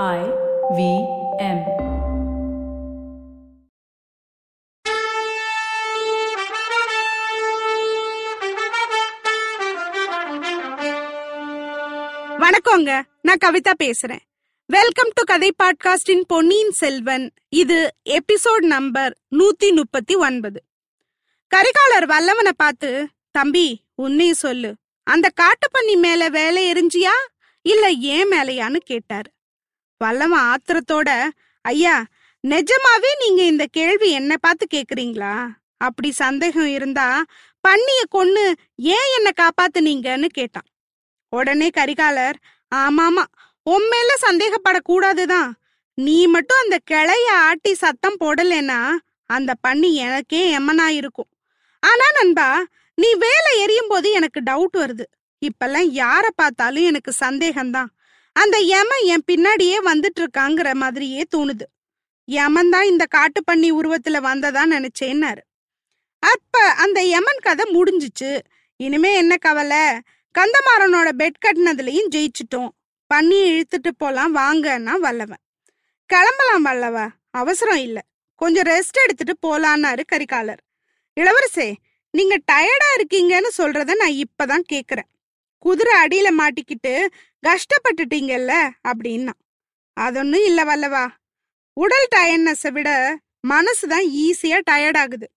I V M. வணக்கங்க. நான் கவிதா பேசுறேன். வெல்கம் டு கதை பாட்காஸ்டின் பொன்னியின் செல்வன். இது எபிசோட் நம்பர் நூத்தி முப்பத்தி ஒன்பது. கரிகாலர் வல்லவனை பார்த்து தம்பி உன்னையும் சொல்லு. அந்த காட்டுப்பன்னி மேல வேலை எரிஞ்சியா? இல்ல ஏன் மேலையான்னு கேட்டாரு. வல்லவன் ஆத்திரத்தோட ஐயா நிஜமாவே நீங்க இந்த கேள்வி என்ன பார்த்து கேக்குறீங்களா? அப்படி சந்தேகம் இருந்தா பண்ணிய கொன்னு ஏன் என்ன காப்பாத்துனீங்கன்னு கேட்டான். உடனே கரிகாலர் ஆமாமா உன் மேல சந்தேகப்படக்கூடாதுதான். நீ மட்டும் அந்த கிளைய ஆட்டி சத்தம் போடலைன்னா அந்த பண்ணி எனக்கே எம்மனா இருக்கும் ஆனா நண்பா நீ வேலை எரியும் போது எனக்கு டவுட் வருது. இப்பெல்லாம் யார பார்த்தாலும் எனக்கு சந்தேகம்தான். அந்த யமன் என் பின்னாடியே வந்துட்டு இருக்காங்கிற மாதிரியே தோணுது. யமன் தான் இந்த காட்டு பண்ணி உருவத்துல வந்ததா நினைச்சேன்னாரு. அப்ப அந்த யமன் கதை முடிஞ்சுச்சு. இனிமே என்ன கவலை? கந்தமாறனோட பெட் கட்டினதுலயும் ஜெயிச்சிட்டோம். பண்ணி இழுத்துட்டு போலாம் வாங்கன்னா வல்லவன். கிளம்பலாம் வல்லவா அவசரம் இல்ல. கொஞ்சம் ரெஸ்ட் எடுத்துட்டு போலான்னாரு கரிகாலர். இளவரசே நீங்க டயர்டா இருக்கீங்கன்னு சொல்றத நான் இப்பதான் கேக்குறேன். குதிரை அடியில மாட்டிக்கிட்டு கஷ்டப்பட்டுட்டீங்கல்ல? அப்படின்னா. அதொன்னும் இல்ல வல்லவா. உடல் டயர்னஸை விட மனசுதான் ஈஸியா டயர்ட் ஆகுது.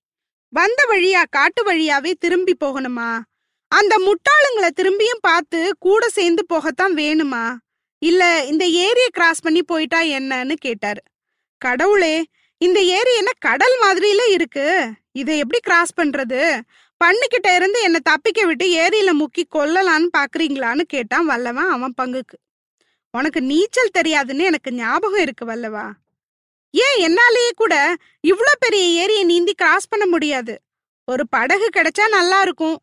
வந்த வழியா காட்டு வழியாவே திரும்பி போகணுமா? அந்த முட்டாளுங்களை திரும்பியும் பார்த்து கூட சேர்ந்து போகத்தான் வேணுமா? இல்ல இந்த ஏரியை கிராஸ் பண்ணி போயிட்டா என்னன்னு கேட்டாரு. கடவுளே இந்த ஏரி என்ன கடல் மாதிரில இருக்கு? இதை எப்படி கிராஸ் பண்றது? பண்ணிக்கிட்ட இருந்து என்னை தப்பிக்க விட்டு ஏரியில முக்கி கொல்லலான்னு பாக்குறீங்களான்னு கேட்டான் வல்லவன் அவன் பங்குக்கு. உனக்கு நீச்சல் தெரியாதுன்னு எனக்கு ஞாபகம் இருக்கு வல்லவா. ஏன் என்னாலேயே கூட இவ்வளோ பெரிய ஏரியை நீந்தி கிராஸ் பண்ண முடியாது? ஒரு படகு கிடைச்சா நல்லா இருக்கும்.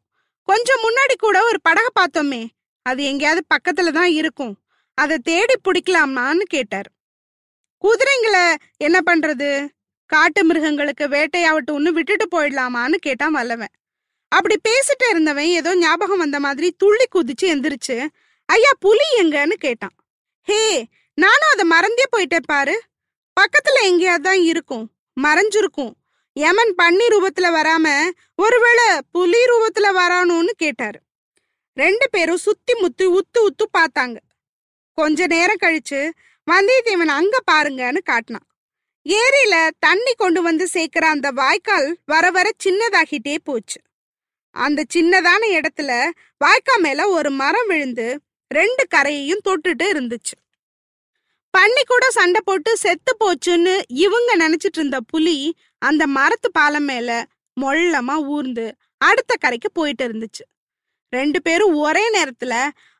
கொஞ்சம் முன்னாடி கூட ஒரு படகை பார்த்தோமே அது எங்கேயாவது பக்கத்துல தான் இருக்கும். அதை தேடி பிடிக்கலாமான்னு கேட்டார். குதிரைங்களை என்ன பண்றது? காட்டு மிருகங்களுக்கு வேட்டையாவட்டும்னு விட்டுட்டு போயிடலாமான்னு கேட்டான் வல்லவன். அப்படி பேசிட்டு இருந்தவன் ஏதோ ஞாபகம் வந்த மாதிரி துள்ளி குதிச்சு எந்திரிச்சு ஐயா புலி எங்கன்னு கேட்டான். ஹே நானும் அதை மறந்தே போயிட்டேன் பாரு. பக்கத்துல எங்கேயாவது தான் இருக்கும் மறைஞ்சிருக்கும். யமன் பன்னி ரூபத்துல வராம ஒருவேளை புலி ரூபத்துல வரானுன்னு கேட்டாரு. ரெண்டு பேரும் சுத்தி முத்தி உத்து உத்து பார்த்தாங்க. கொஞ்ச நேரம் கழிச்சு வந்தியத்தேவன் அங்க பாருங்கன்னு காட்டினான். ஏரியில தண்ணி கொண்டு வந்து சேர்க்கிற அந்த வாய்க்கால் வர வர சின்னதாகிட்டே போச்சு. அந்த சின்னதான இடத்துல வாய்க்கா மேல ஒரு மரம் விழுந்து ரெண்டு கரையையும் தொட்டுட்டு இருந்துச்சு. பண்ணி கூட சண்டை போட்டு செத்து போச்சுன்னு இவங்க நினைச்சிட்டு இருந்த புலி அந்த மரத்து பாலம் மேல மொள்ளமா ஊர்ந்து அடுத்த கரைக்கு போயிட்டு இருந்துச்சு. ரெண்டு பேரும் ஒரே நேரத்துல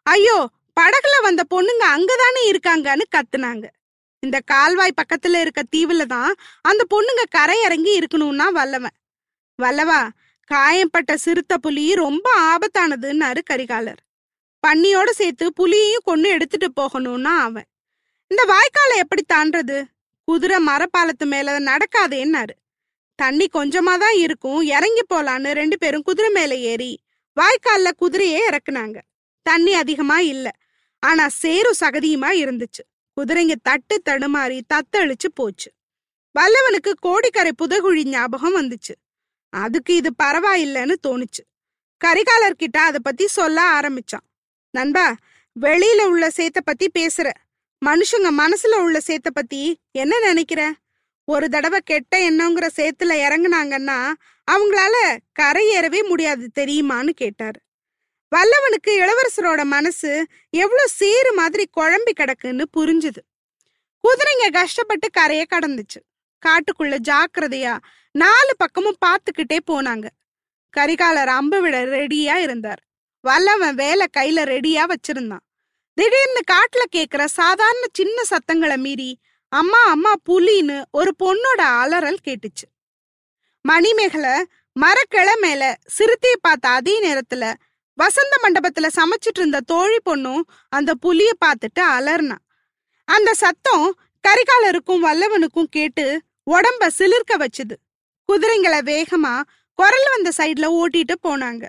ஐயோ படகுல வந்த பொண்ணுங்க அங்கதானே இருக்காங்கன்னு கத்துனாங்க. இந்த கால்வாய் பக்கத்துல இருக்க தீவுல தான் அந்த பொண்ணுங்க கரை இறங்கி இருக்கணும்னா வல்லவன். வல்லவா காயம்பட்ட சிறுத்தை புலி ரொம்ப ஆபத்தானதுன்னாரு கரிகாலர். பன்னியோட சேர்த்து புலியையும் கொண்டு எடுத்துட்டு போகணும்னா அவன். இந்த வாய்க்காலை எப்படி தாண்டது குதிரை மரப்பாலத்து மேல நடக்காதேன்னாரு. தண்ணி கொஞ்சமா தான் இருக்கும் இறங்கி போலான்னு ரெண்டு பேரும் குதிரை மேல ஏறி வாய்க்கால்ல குதிரையே இறக்குனாங்க. தண்ணி அதிகமா இல்ல ஆனா சேரும் சகதியுமா இருந்துச்சு. குதிரைங்க தட்டு தடுமாறி தத்தளிச்சு போச்சு. வல்லவனுக்கு கோடிக்கரை புதகுழி ஞாபகம் வந்துச்சு. அதுக்கு இது பரவாயில்லைன்னு தோணுச்சு. கரிகாலர் கிட்ட அதை பத்தி சொல்ல ஆரம்பிச்சான். நண்பா வெளியில உள்ள சேத்த பத்தி பேசுற. மனுஷங்க மனசுல உள்ள சேத்த பத்தி என்ன நினைக்கிற? ஒரு தடவை கெட்ட எண்ணங்கிற சேத்துல இறங்குனாங்கன்னா அவங்களால கரையேறவே முடியாது தெரியுமான்னு கேட்டாரு. வல்லவனுக்கு இளவரசரோட மனசு எவ்வளவு சேறு மாதிரி குழம்பி கிடக்குன்னு புரிஞ்சுது. குதிரைங்க கஷ்டப்பட்டு கரையை கடந்துச்சு. காட்டுக்குள்ள ஜாக்கிரதையா நாலு பக்கமும் பார்த்துக்கிட்டே போனாங்க. கரிகாலர் அம்பு விட ரெடியா இருந்தார். வல்லவன் வேலை கையில ரெடியா வச்சிருந்தான். திடீர்னு காட்டுல கேக்குற சாதாரண சின்ன சத்தங்களை மீறி அம்மா அம்மா புலின்னு ஒரு பொண்ணோட அலறல் கேட்டுச்சு. மணிமேகலை மரக்கிளை மேல சிறுத்தையை பார்த்த அதே நேரத்துல வசந்த மண்டபத்துல சமைச்சிட்டு இருந்த தோழி பொண்ணும் அந்த புலிய பார்த்துட்டு அலர்னா அந்த சத்தம் கரிகாலருக்கும் வல்லவனுக்கும் கேட்டு உடம்ப சிலிர்க்க வச்சுது. குதிரைங்களை வேகமா குரல் வந்த சைடுல ஓட்டிட்டு போனாங்க.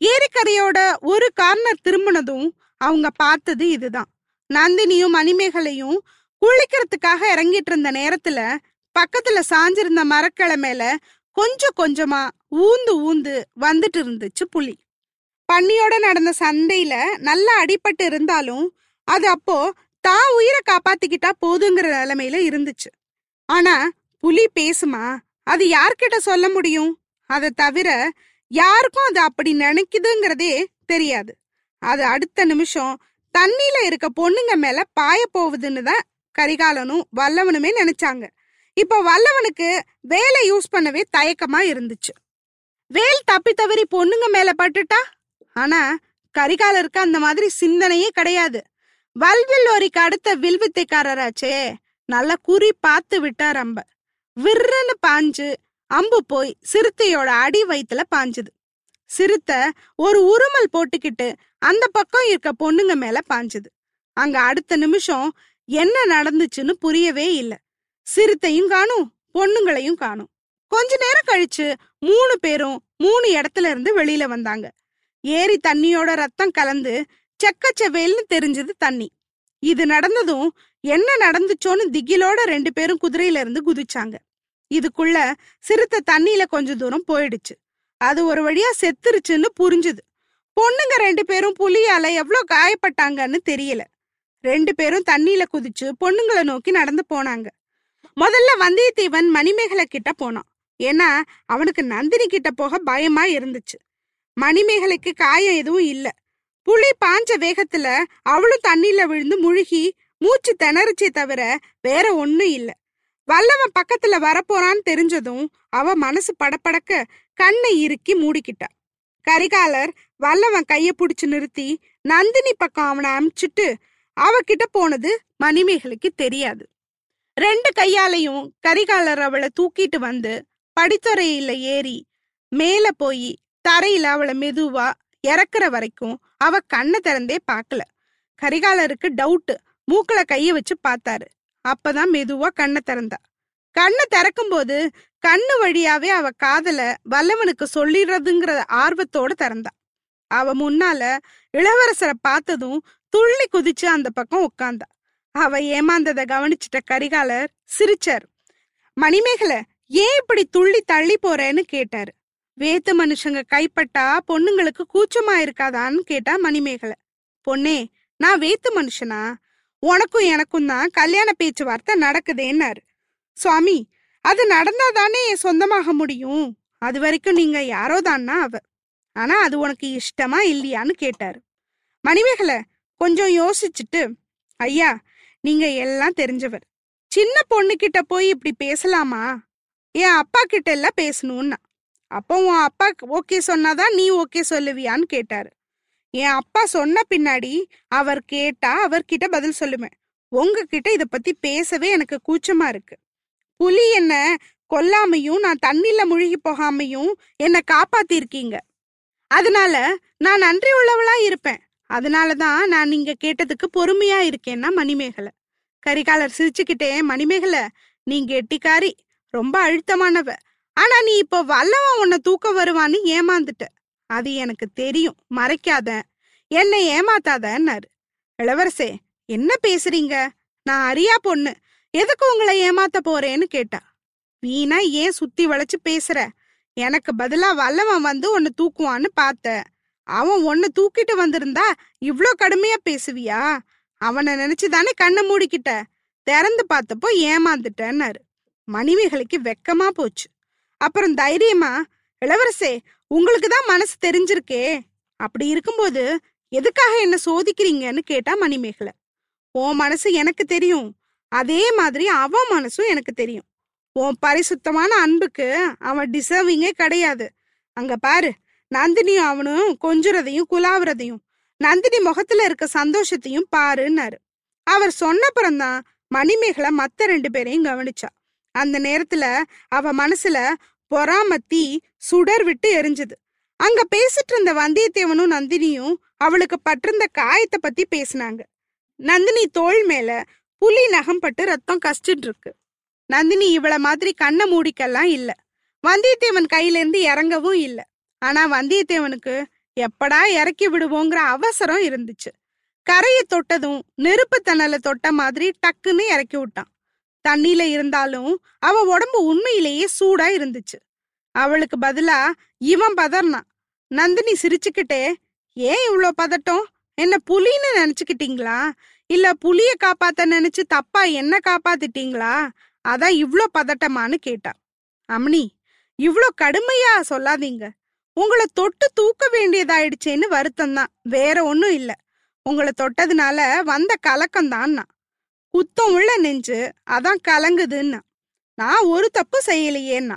ஏரிக்கரையோட ஒரு கார்னர் திரும்பினதும் அவங்க பார்த்தது இதுதான். நந்தினியும் மணிமேகலையும் குளிக்கிறதுக்காக இறங்கிட்டு இருந்த நேரத்துல பக்கத்துல சாஞ்சிருந்த மரக்கிளை மேல கொஞ்சம் கொஞ்சமா ஊந்து ஊந்து வந்துட்டு இருந்துச்சு புலி. பன்னியோட நடந்த சண்டையில நல்லா அடிபட்டு இருந்தாலும் அது அப்போ தான் உயிரை காப்பாத்திக்கிட்டா போதுங்கிற நிலைமையில இருந்துச்சு. ஆனா புலி பேசுமா? அது யார்கிட்ட சொல்ல முடியும்? அதை தவிர யாருக்கும் அது அப்படி நினைக்குதுங்கிறதே தெரியாது. அது அடுத்த நிமிஷம் தண்ணியில இருக்க பொண்ணுங்க மேல பாய போகுதுன்னு தான் கரிகாலனும் வல்லவனுமே நினைச்சாங்க. இப்போ வல்லவனுக்கு வேலை யூஸ் பண்ணவே தயக்கமா இருந்துச்சு. வேல் தப்பி தவறி பொண்ணுங்க மேல பட்டுட்டா? ஆனா கரிகாலருக்கு அந்த மாதிரி சிந்தனையே கிடையாது. வல்வில் ஒரிக்கு அடுத்த வில்வித்தைக்காரராச்சே. நல்லா குறி பார்த்து விட்டார் அம்ப. விர்ருன்னு பாஞ்சு அம்பு போய் சிறுத்தையோட அடி வயித்துல பாஞ்சுது. சிறுத்தை ஒரு உருமல் போட்டுக்கிட்டு அந்த பக்கம் இருக்க பொண்ணுங்க மேல பாஞ்சுது. அங்க அடுத்த நிமிஷம் என்ன நடந்துச்சுன்னு புரியவே இல்ல. சிறுத்தையும் காணும் பொண்ணுங்களையும் காணும். கொஞ்ச நேரம் கழிச்சு மூணு பேரும் மூணு இடத்துல இருந்து வெளியில வந்தாங்க. ஏரி தண்ணியோட ரத்தம் கலந்து செக்கச்செவேல்னு தெரிஞ்சது தண்ணி. இது நடந்ததும் என்ன நடந்துச்சோன்னு திகிலோட ரெண்டு பேரும் குதிரையில இருந்து குதிச்சாங்க. இதுக்குள்ள சிறுத்தை தண்ணியில கொஞ்ச தூரம் போயிடுச்சு. அது ஒரு வழியா செத்துருச்சுன்னு புரிஞ்சுது. பொண்ணுங்க ரெண்டு பேரும் புலியால எவ்வளோ காயப்பட்டாங்கன்னு தெரியல. ரெண்டு பேரும் தண்ணியில குதிச்சு பொண்ணுங்களை நோக்கி நடந்து போனாங்க. முதல்ல வந்தியத்தேவன் மணிமேகலை கிட்ட போனான். ஏன்னா அவனுக்கு நந்தினி கிட்ட போக பயமா இருந்துச்சு. மணிமேகலைக்கு காயம் எதுவும் இல்ல. புலி பாஞ்ச வேகத்துல அவளும் தண்ணியில விழுந்து முழுகி மூச்சு திணறுச்சே தவிர வேற ஒண்ணும் இல்ல. வல்லவன் பக்கத்துல வரப்போறான்னு தெரிஞ்சதும் அவ மனசு படபடக்க கண்ணை இறுக்கி மூடிக்கிட்டா. கரிகாலர் வல்லவன் கைய புடிச்சு நிறுத்தி நந்தினி பக்கம் அவனை அமுச்சிட்டு அவகிட்ட போனது மணிமேகலைக்கு தெரியாது. ரெண்டு கையாலையும் கரிகாலர் அவளை தூக்கிட்டு வந்து படித்துறையில ஏறி மேல போய் தரையில அவளை மெதுவா இறக்குற வரைக்கும் அவ கண்ணை திறந்தே பார்க்கல. கரிகாலருக்கு டவுட்டு மூக்குல கைய வச்சு பார்த்தாரு. அப்பதான் மெதுவா கண்ணை திறந்தா. கண்ணை திறக்கும்போது கண்ணு வழியாவே அவ காதல வல்லவனுக்கு சொல்லிடுறதுங்கிற ஆர்வத்தோட திறந்தா. அவ முன்னால இளவரசரை பார்த்ததும் துள்ளி குதிச்சு அந்த பக்கம் உட்காந்தா அவ ஏமாந்தத கவனிச்சிட்ட கரிகாலர் சிரிச்சார். மணிமேகலை ஏன் இப்படி துள்ளி தள்ளி போறேன்னு கேட்டாரு. வேத்து மனுஷங்க கைப்பட்டா பொண்ணுங்களுக்கு கூச்சமா இருக்காதான்னு கேட்டா மணிமேகலை. பொண்ணே நான் வேத்து மனுஷனா? உனக்கும் எனக்கும் தான் கல்யாண பேச்சுவார்த்தை நடக்குதேன்னாரு. சுவாமி அது நடந்தாதானே சொந்தமாக முடியும். அது வரைக்கும் நீங்க யாரோ தான்னா அவ. ஆனா அது உனக்கு இஷ்டமா இல்லையான்னு கேட்டாரு. மணிமேகலை கொஞ்சம் யோசிச்சுட்டு ஐயா நீங்க எல்லாம் தெரிஞ்சவர். சின்ன பொண்ணு கிட்ட போய் இப்படி பேசலாமா? என் அப்பா கிட்ட எல்லாம் பேசணும்னா. அப்போ உன் அப்பா ஓகே சொன்னாதான் நீ ஓகே சொல்லுவியான்னு கேட்டாரு. என் அப்பா சொன்ன பின்னாடி அவர் கேட்டா அவர்கிட்ட பதில் சொல்லுவேன். உங்ககிட்ட இத பத்தி பேசவே எனக்கு கூச்சமா இருக்கு. புலி என்ன கொல்லாமையும் நான் தண்ணில முழுகி போகாமையும் என்னை காப்பாத்திருக்கீங்க. அதனால நான் நன்றி உள்ளவளா இருப்பேன். அதனாலதான் நான் நீங்க கேட்டதுக்கு பொறுமையா இருக்கேன்னா மணிமேகலை. கரிகாலர் சிரிச்சுக்கிட்டே மணிமேகலை நீ கெட்டிக்காரி ரொம்ப அழுத்தமானவ. ஆனா நீ இப்போ வல்லவன் உன்னை தூக்க வருவான்னு ஏமாந்துட்ட. அது எனக்கு தெரியும். மறைக்காத. என்னை ஏமாத்தாதன்னாரு. இளவரசே என்ன பேசுறீங்க? நான் அறியா பொண்ணு. எதுக்கு உங்களை ஏமாத்த போறேன்னு கேட்டா. வீணா ஏன் சுத்தி வளைச்சு பேசுற? எனக்கு பதிலா வல்லவன் வந்து ஒன்னு தூக்குவான்னு பார்த்த. அவன் ஒன்னு தூக்கிட்டு வந்திருந்தா இவ்ளோ கடுமையா பேசுவியா? அவனை நினைச்சுதானே கண்ணை மூடிக்கிட்ட. திறந்து பார்த்தப்போ ஏமாந்துட்டேன்னாரு. மணிமேகலைக்கு வெக்கமா போச்சு. அப்புறம் தைரியமா இளவரசே உங்களுக்கு தான் மனசு தெரிஞ்சிருக்கே. அப்படி இருக்கும்போது எதுக்காக என்ன சோதிக்கிறீங்கன்னு கேட்டா மணிமேகலை. உன் மனசு எனக்கு தெரியும். அதே மாதிரி அவன் மனசும் எனக்கு தெரியும். உன் பரிசுத்தமான அன்புக்கு அவன் டிசர்விங்கே கிடையாது. அங்க பாரு நந்தினியும் அவனும் கொஞ்சுறதையும் குலாவுறதையும் நந்தினி முகத்துல இருக்க சந்தோஷத்தையும் பாருன்னாரு. அவர் சொன்னப்புறம்தான் மணிமேகலை மத்த ரெண்டு பேரையும் கவனிச்சா. அந்த நேரத்துல அவ மனசுல பொறாமத்தி சுடர் விட்டு எரிஞ்சது. அங்க பேசிட்டு இருந்த வந்தியத்தேவனும் நந்தினியும் அவளுக்கு பட்டிருந்த காயத்தை பத்தி பேசினாங்க. நந்தினி தோள் மேல புலி நகம் பட்டு ரத்தம் கஷ்டிட்டு இருக்கு. நந்தினி இவள மாதிரி கண்ணை மூடிக்கெல்லாம் இல்ல. வந்தியத்தேவன் கையில இருந்து இறங்கவும் இல்ல. ஆனா வந்தியத்தேவனுக்கு எப்படா இறக்கி விடுவோங்கிற அவசரம் இருந்துச்சு. கரையை தொட்டதும் நெருப்பு தணலை தொட்ட மாதிரி டக்குன்னு இறக்கி விட்டான். தண்ணியில இருந்தாலும் அவ உடம்பு உண்மையிலேயே சூடா இருந்துச்சு. அவளுக்கு பதிலா இவன் பதறினான். நந்தினி சிரிச்சுக்கிட்டே ஏன் இவ்ளோ பதட்டம்? என்ன புலின்னு நினைச்சுக்கிட்டீங்களா? இல்ல புலிய காப்பாத்த நினைச்சு தப்பா என்ன காப்பாத்திட்டீங்களா? அதான் இவ்ளோ பதட்டமான்னு கேட்டா. அம்னி இவ்ளோ கடுமையா சொல்லாதீங்க. உங்களை தொட்டு தூக்க வேண்டியதாயிடுச்சேன்னு வருத்தம் தான் வேற ஒன்றும் இல்ல. உங்களை தொட்டதுனால வந்த கலக்கம்தான் குத்தம் உள்ள நெஞ்சு அதான் கலங்குதுன்னா. நான் ஒரு தப்பு செய்யலையேன்னா.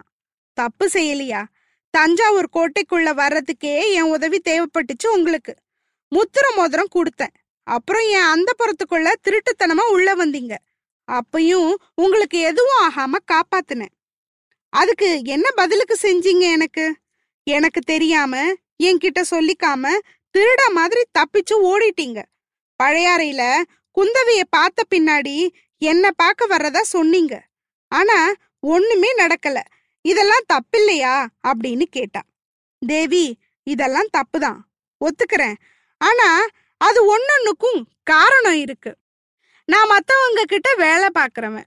தப்பு செய்யலையா? தஞ்சாவூர் கோட்டைக்குள்ள வர்றதுக்கே என் உதவி தேவைப்பட்டுச்சு உங்களுக்கு. முத்திர மோதிரம் கொடுத்தேன். அப்புறம் என் அந்த புறத்துக்குள்ள திருட்டுத்தனமா உள்ள வந்தீங்க. அப்பயும் உங்களுக்கு எதுவும் ஆகாம காப்பாத்தினேன். அதுக்கு என்ன பதிலுக்கு செஞ்சீங்க எனக்கு? எனக்கு தெரியாம என்கிட்ட சொல்லிக்காம திருட மாதிரி தப்பிச்சு ஓடிட்டீங்க. பழையாறையில குந்தவைய பார்த்த பின்னாடி என்ன பார்க்க வர்றதா சொன்னீங்க. ஆனா ஒண்ணுமே நடக்கல. இதெல்லாம் தப்பில்லையா? அப்படின்னு கேட்டா. தேவி இதெல்லாம் தப்புதான். ஒத்துக்கிறேன். ஆனா அது ஒன்னொன்னுக்கும் காரணம் இருக்கு. நான் மத்தவங்க கிட்ட வேலை பார்க்கறவன்.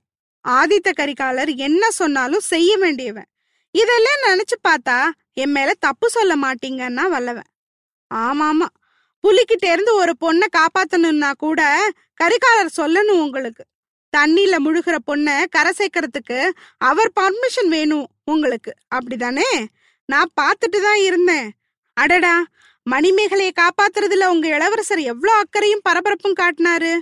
ஆதித்த கரிகாலர் என்ன சொன்னாலும் செய்ய வேண்டியவன். இதெல்லாம் நினைச்சு பார்த்தா என் மேல தப்பு சொல்ல மாட்டீங்கன்னா வல்லவன். ஆமாமா. புலிக்கிட்ட இருந்து ஒரு பொண்ணை காப்பாத்தணும்னா கூட கரிகாலர் சொல்லணும் உங்களுக்கு. தண்ணியில முழுகிற பொண்ணை கரை சேர்க்கறதுக்கு அவர் பர்மிஷன் வேணும் உங்களுக்கு. அப்படிதானே? நான் பார்த்துட்டு தான் இருந்தேன். அடடா! மணிமேகலையை காப்பாத்துறதுல உங்க இளவரசர் எவ்வளோ அக்கறையும் பரபரப்பும் காட்டினாரு.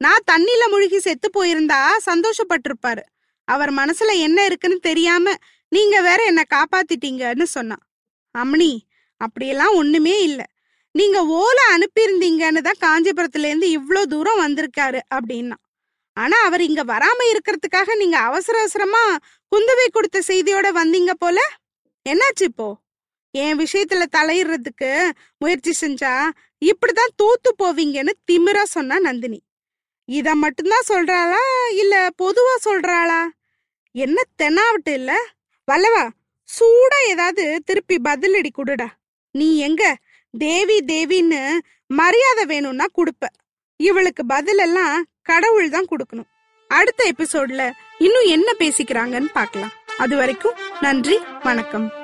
நான் தண்ணியில முழுகி செத்து போயிருந்தா சந்தோஷப்பட்டிருப்பாரு. அவர் மனசுல என்ன இருக்குன்னு தெரியாம நீங்க வேற என்ன காப்பாத்திட்டீங்கன்னு சொன்னான். அம்னி அப்படியெல்லாம் ஒண்ணுமே இல்லை. நீங்க ஓலை அனுப்பியிருந்தீங்கன்னு தான் காஞ்சிபுரத்துல இருந்து இவ்ளோ தூரம் வந்திருக்காரு அப்படின்னா. ஆனா அவர் இங்க வராம இருக்கிறதுக்காக நீங்க அவசர அவசரமா குந்தவை கொடுத்த செய்தியோட வந்தீங்க போல? என்னாச்சு இப்போ? என் விஷயத்துல தலையிடுறதுக்கு முயற்சி செஞ்சா இப்படிதான் தூத்து போவீங்கன்னு திமிரா சொன்னா நந்தினி. இத மட்டும்தான் சொல்றாளா? இல்ல பொதுவா சொல்றாளா? என்ன தெனாவட்டு இல்ல? வல்லவா சூடா ஏதாவது திருப்பி பதிலடி கொடுடா. நீ எங்க தேவி தேவின்னு மரியாதை வேணும்னா கொடுப்ப. இவளுக்கு பதிலெல்லாம் கடவுள் தான் கொடுக்கணும். அடுத்த எபிசோட்ல இன்னும் என்ன பேசிக்கிறாங்கன்னு பார்க்கலாம் அது வரைக்கும் நன்றி வணக்கம்.